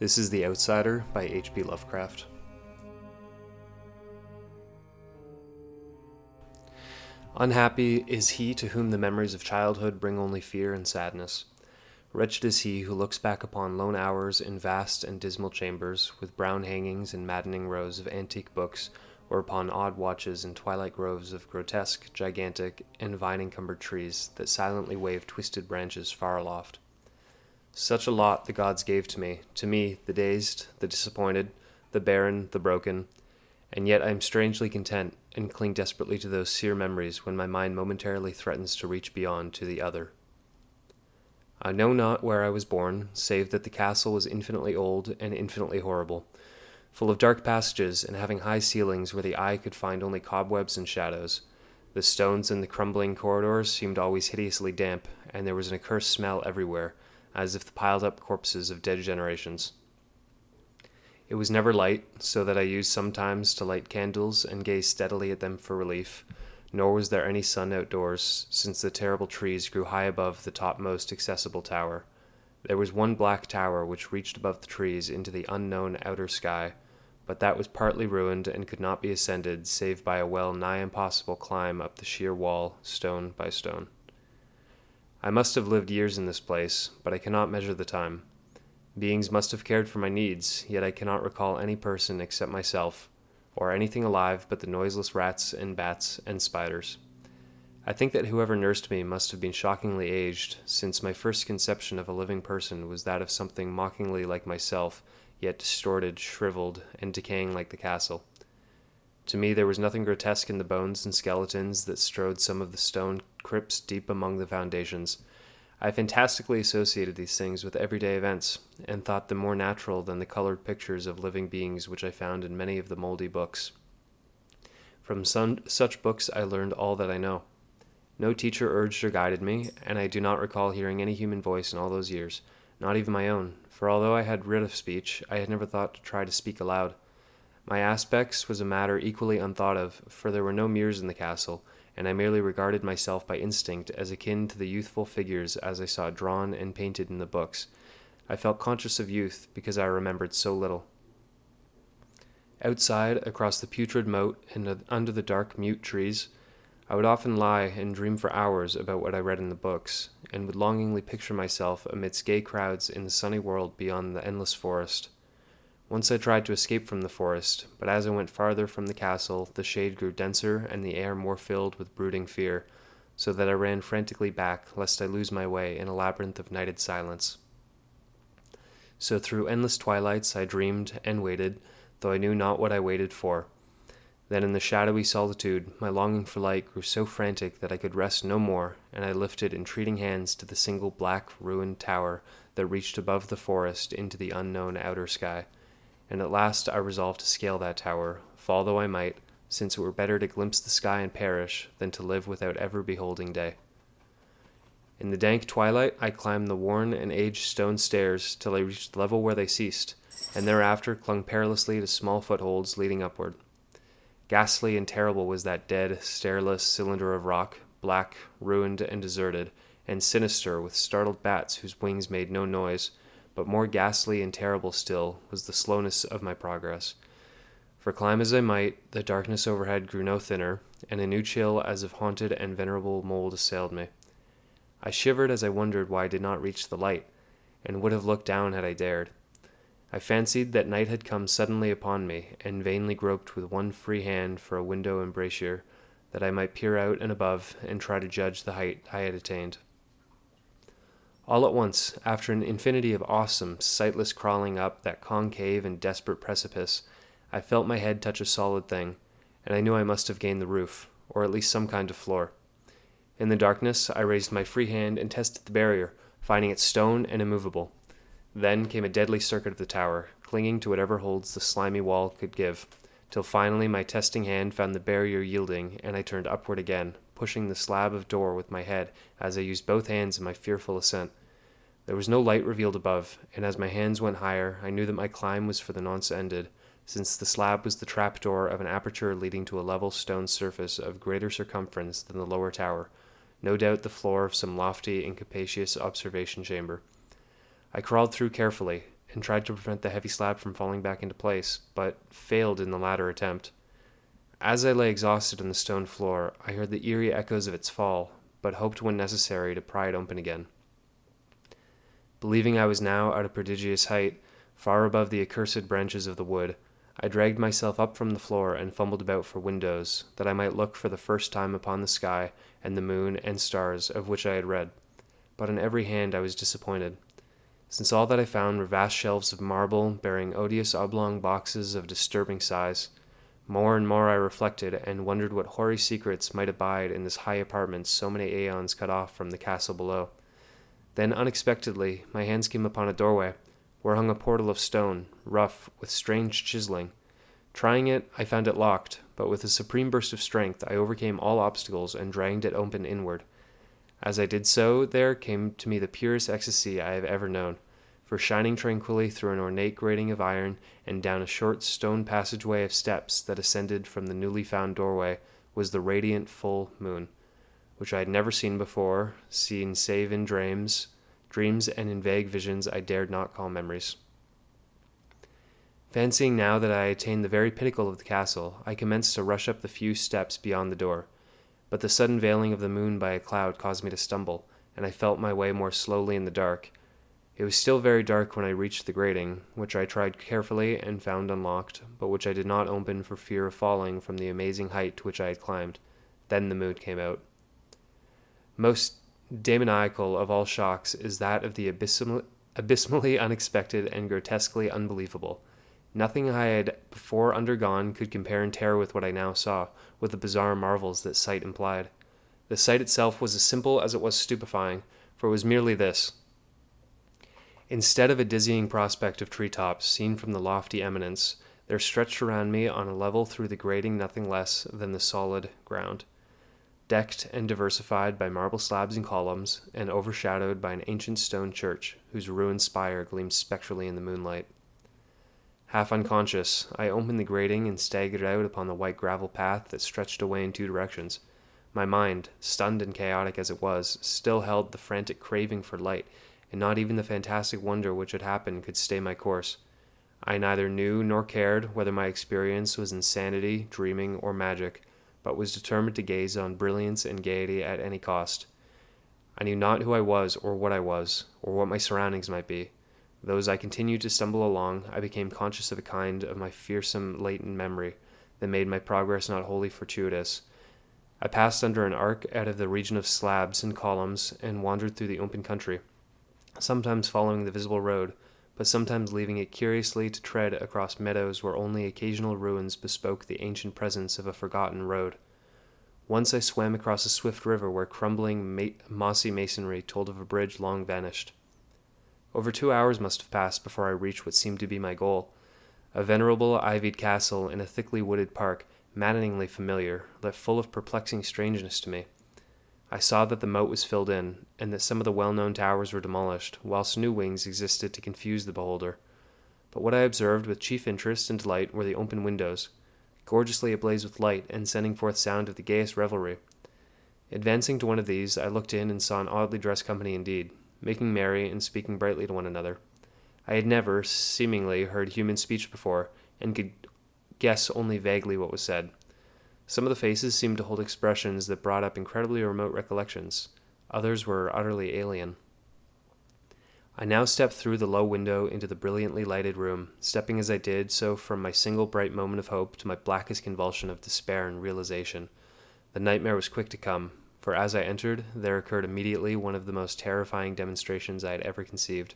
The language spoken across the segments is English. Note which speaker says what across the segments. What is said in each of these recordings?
Speaker 1: This is The Outsider by H.P. Lovecraft. Unhappy is he to whom the memories of childhood bring only fear and sadness. Wretched is he who looks back upon lone hours in vast and dismal chambers, with brown hangings and maddening rows of antique books, or upon odd watches in twilight groves of grotesque, gigantic, and vine encumbered trees that silently wave twisted branches far aloft. Such a lot the gods gave to me, to me, the dazed, the disappointed, the barren, the broken, and yet I am strangely content and cling desperately to those sere memories when my mind momentarily threatens to reach beyond to the other. I know not where I was born, save that the castle was infinitely old and infinitely horrible, full of dark passages and having high ceilings where the eye could find only cobwebs and shadows. The stones in the crumbling corridors seemed always hideously damp, and there was an accursed smell everywhere, as if the piled up corpses of dead generations. It was never light, so that I used sometimes to light candles and gaze steadily at them for relief, nor was there any sun outdoors, since the terrible trees grew high above the topmost accessible tower. There was one black tower which reached above the trees into the unknown outer sky, but that was partly ruined and could not be ascended save by a well nigh impossible climb up the sheer wall, stone by stone. I must have lived years in this place, but I cannot measure the time. Beings must have cared for my needs, yet I cannot recall any person except myself, or anything alive but the noiseless rats and bats and spiders. I think that whoever nursed me must have been shockingly aged, since my first conception of a living person was that of something mockingly like myself, yet distorted, shriveled, and decaying like the castle. To me, there was nothing grotesque in the bones and skeletons that strode some of the stone crypts deep among the foundations I fantastically associated these things with everyday events, and thought them more natural than the colored pictures of living beings which I found in many of the moldy books. From some, such books I learned all that I know. No teacher urged or guided me, and I do not recall hearing any human voice in all those years, not even my own, for although I had rid of speech, I had never thought to try to speak aloud. My aspects was a matter equally unthought of, for there were no mirrors in the castle, and I merely regarded myself by instinct as akin to the youthful figures as I saw drawn and painted in the books. I felt conscious of youth because I remembered so little. Outside, across the putrid moat and under the dark mute trees, I would often lie and dream for hours about what I read in the books, and would longingly picture myself amidst gay crowds in the sunny world beyond the endless forest. Once I tried to escape from the forest, but as I went farther from the castle, the shade grew denser and the air more filled with brooding fear, so that I ran frantically back, lest I lose my way in a labyrinth of nighted silence. So through endless twilights I dreamed and waited, though I knew not what I waited for. Then in the shadowy solitude, my longing for light grew so frantic that I could rest no more, and I lifted entreating hands to the single black ruined tower that reached above the forest into the unknown outer sky and at last I resolved to scale that tower, fall though I might, since it were better to glimpse the sky and perish than to live without ever beholding day. In the dank twilight, I climbed the worn and aged stone stairs till I reached the level where they ceased, and thereafter clung perilously to small footholds leading upward. Ghastly and terrible was that dead, stairless cylinder of rock, black, ruined, and deserted, and sinister with startled bats whose wings made no noise, but more ghastly and terrible still was the slowness of my progress. For climb as I might, the darkness overhead grew no thinner, and a new chill as of haunted and venerable mold assailed me. I shivered as I wondered why I did not reach the light, and would have looked down had I dared. I fancied that night had come suddenly upon me, and vainly groped with one free hand for a window embrasure, that I might peer out and above and try to judge the height I had attained. All at once, after an infinity of awesome, sightless crawling up that concave and desperate precipice, I felt my head touch a solid thing, and I knew I must have gained the roof, or at least some kind of floor. In the darkness, I raised my free hand and tested the barrier, finding it stone and immovable. Then came a deadly circuit of the tower, clinging to whatever holds the slimy wall could give, till finally my testing hand found the barrier yielding, and I turned upward again, pushing the slab of door with my head as I used both hands in my fearful ascent. There was no light revealed above, and as my hands went higher, I knew that my climb was for the nonce ended, since the slab was the trap door of an aperture leading to a level stone surface of greater circumference than the lower tower, no doubt the floor of some lofty and capacious observation chamber. I crawled through carefully, and tried to prevent the heavy slab from falling back into place, but failed in the latter attempt. As I lay exhausted on the stone floor, I heard the eerie echoes of its fall, but hoped when necessary to pry it open again. Believing I was now at a prodigious height, far above the accursed branches of the wood, I dragged myself up from the floor and fumbled about for windows, that I might look for the first time upon the sky and the moon and stars of which I had read. But on every hand I was disappointed, since all that I found were vast shelves of marble bearing odious oblong boxes of disturbing size. More and more I reflected, and wondered what hoary secrets might abide in this high apartment so many aeons cut off from the castle below. Then, unexpectedly, my hands came upon a doorway, where hung a portal of stone, rough, with strange chiseling. Trying it, I found it locked, but with a supreme burst of strength, I overcame all obstacles and dragged it open inward. As I did so, there came to me the purest ecstasy I have ever known, for shining tranquilly through an ornate grating of iron and down a short stone passageway of steps that ascended from the newly found doorway was the radiant full moon, which I had never seen before, seen save in dreams, dreams and in vague visions I dared not call memories. Fancying now that I attained the very pinnacle of the castle, I commenced to rush up the few steps beyond the door but the sudden veiling of the moon by a cloud caused me to stumble, and I felt my way more slowly in the dark. It was still very dark when I reached the grating, which I tried carefully and found unlocked, but which I did not open for fear of falling from the amazing height to which I had climbed. Then the moon came out. Most demoniacal of all shocks is that of the abysmal, abysmally unexpected and grotesquely unbelievable. Nothing I had before undergone could compare in terror with what I now saw, with the bizarre marvels that sight implied. The sight itself was as simple as it was stupefying, for it was merely this. Instead of a dizzying prospect of tree tops seen from the lofty eminence, there stretched around me on a level through the grating nothing less than the solid ground, decked and diversified by marble slabs and columns, and overshadowed by an ancient stone church whose ruined spire gleamed spectrally in the moonlight. Half unconscious, I opened the grating and staggered out upon the white gravel path that stretched away in two directions. My mind, stunned and chaotic as it was, still held the frantic craving for light, and not even the fantastic wonder which had happened could stay my course. I neither knew nor cared whether my experience was insanity, dreaming, or magic, but was determined to gaze on brilliance and gaiety at any cost. I knew not who I was, or what I was, or what my surroundings might be. Though as I continued to stumble along, I became conscious of a kind of my fearsome latent memory that made my progress not wholly fortuitous. I passed under an arc out of the region of slabs and columns and wandered through the open country, sometimes following the visible road, but sometimes leaving it curiously to tread across meadows where only occasional ruins bespoke the ancient presence of a forgotten road. Once I swam across a swift river where crumbling, ma- mossy masonry told of a bridge long vanished. Over two hours must have passed before I reached what seemed to be my goal a venerable ivied castle in a thickly wooded park, maddeningly familiar, yet full of perplexing strangeness to me. I saw that the moat was filled in, and that some of the well known towers were demolished, whilst new wings existed to confuse the beholder. But what I observed with chief interest and delight were the open windows, gorgeously ablaze with light and sending forth sound of the gayest revelry. Advancing to one of these, I looked in and saw an oddly dressed company indeed, making merry and speaking brightly to one another. I had never, seemingly, heard human speech before, and could guess only vaguely what was said. Some of the faces seemed to hold expressions that brought up incredibly remote recollections, others were utterly alien. I now stepped through the low window into the brilliantly lighted room, stepping as I did so from my single bright moment of hope to my blackest convulsion of despair and realization. The nightmare was quick to come, for as I entered, there occurred immediately one of the most terrifying demonstrations I had ever conceived.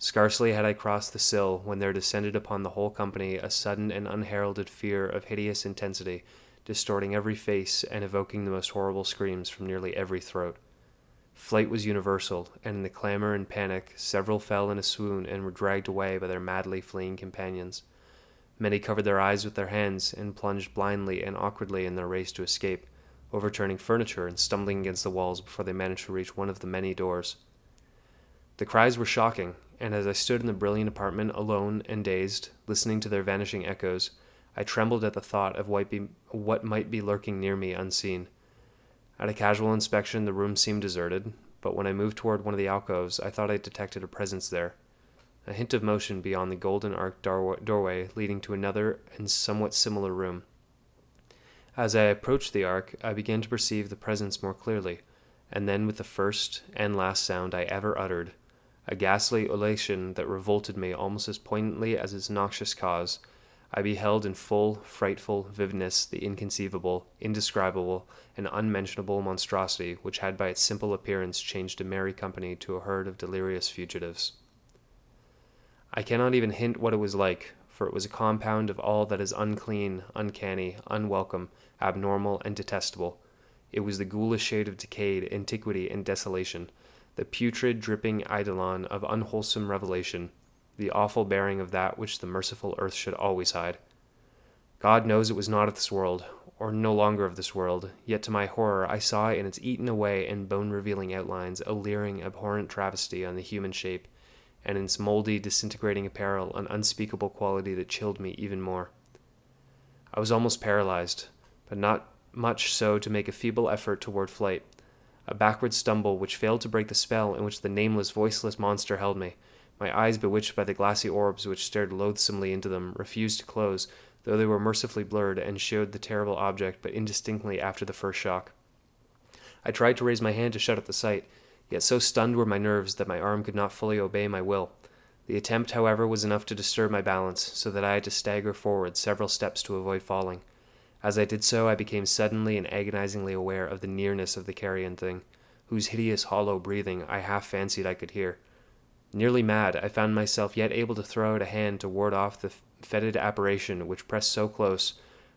Speaker 1: Scarcely had I crossed the sill when there descended upon the whole company a sudden and unheralded fear of hideous intensity, distorting every face and evoking the most horrible screams from nearly every throat. Flight was universal, and in the clamor and panic, several fell in a swoon and were dragged away by their madly fleeing companions. Many covered their eyes with their hands and plunged blindly and awkwardly in their race to escape overturning furniture and stumbling against the walls before they managed to reach one of the many doors. The cries were shocking, and as I stood in the brilliant apartment alone and dazed, listening to their vanishing echoes, I trembled at the thought of what might be lurking near me unseen. At a casual inspection, the room seemed deserted, but when I moved toward one of the alcoves, I thought I detected a presence there. a hint of motion beyond the golden arched doorway leading to another and somewhat similar room. As I approached the ark, I began to perceive the presence more clearly, and then with the first and last sound I ever uttered, a ghastly elation that revolted me almost as poignantly as its noxious cause, I beheld in full, frightful vividness the inconceivable, indescribable, and unmentionable monstrosity which had by its simple appearance changed a merry company to a herd of delirious fugitives. I cannot even hint what it was like, for it was a compound of all that is unclean, uncanny, unwelcome, abnormal, and detestable. It was the ghoulish shade of decayed antiquity and desolation, the putrid, dripping eidolon of unwholesome revelation, the awful bearing of that which the merciful earth should always hide. God knows it was not of this world, or no longer of this world, yet to my horror I saw in its eaten away and bone revealing outlines a leering, abhorrent travesty on the human shape, and in its mouldy, disintegrating apparel an unspeakable quality that chilled me even more. I was almost paralyzed, but not much so to make a feeble effort toward flight. A backward stumble which failed to break the spell in which the nameless, voiceless monster held me. My eyes, bewitched by the glassy orbs which stared loathsomely into them, refused to close, though they were mercifully blurred and showed the terrible object but indistinctly after the first shock. I tried to raise my hand to shut out the sight, yet so stunned were my nerves that my arm could not fully obey my will. The attempt, however, was enough to disturb my balance, so that I had to stagger forward several steps to avoid falling. As I did so, I became suddenly and agonizingly aware of the nearness of the carrion thing, whose hideous hollow breathing I half fancied I could hear. Nearly mad, I found myself yet able to throw out a hand to ward off the fetid apparition which pressed so close,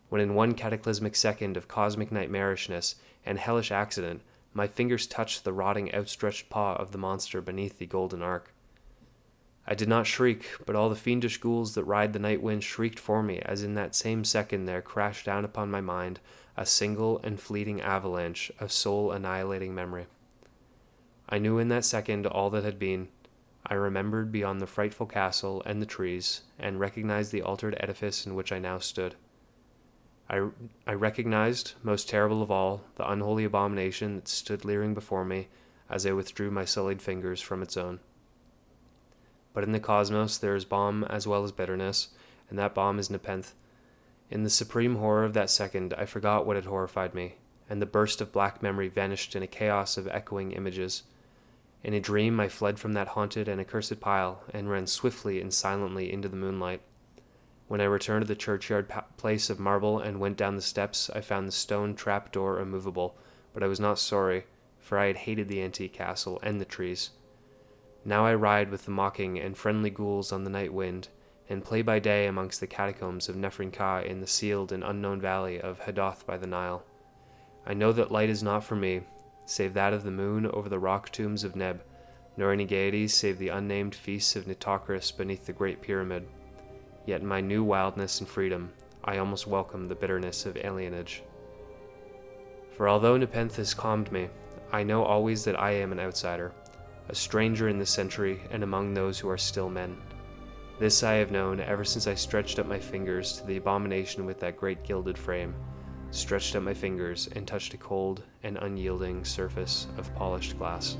Speaker 1: when in one cataclysmic second of cosmic nightmarishness and hellish accident, my fingers touched the rotting outstretched paw of the monster beneath the golden ark. I did not shriek, but all the fiendish ghouls that ride the night wind shrieked for me as in that same second there crashed down upon my mind a single and fleeting avalanche of soul annihilating memory. I knew in that second all that had been. I remembered beyond the frightful castle and the trees, and recognized the altered edifice in which I now stood. I, I recognized, most terrible of all, the unholy abomination that stood leering before me as I withdrew my sullied fingers from its own. But in the cosmos there is balm as well as bitterness, and that balm is Nepenthe. In the supreme horror of that second, I forgot what had horrified me, and the burst of black memory vanished in a chaos of echoing images. In a dream, I fled from that haunted and accursed pile, and ran swiftly and silently into the moonlight. When I returned to the churchyard pa- place of marble and went down the steps, I found the stone trap door immovable, but I was not sorry, for I had hated the antique castle and the trees. Now I ride with the mocking and friendly ghouls on the night wind, and play by day amongst the catacombs of Nephren Ka in the sealed and unknown valley of Hadoth by the Nile. I know that light is not for me, save that of the moon over the rock tombs of Neb, nor any gaieties save the unnamed feasts of Nitocris beneath the great pyramid. Yet in my new wildness and freedom, I almost welcome the bitterness of alienage. For although Nepenthe has calmed me, I know always that I am an outsider, a stranger in this century and among those who are still men. This I have known ever since I stretched up my fingers to the abomination with that great gilded frame, stretched out my fingers and touched a cold and unyielding surface of polished glass.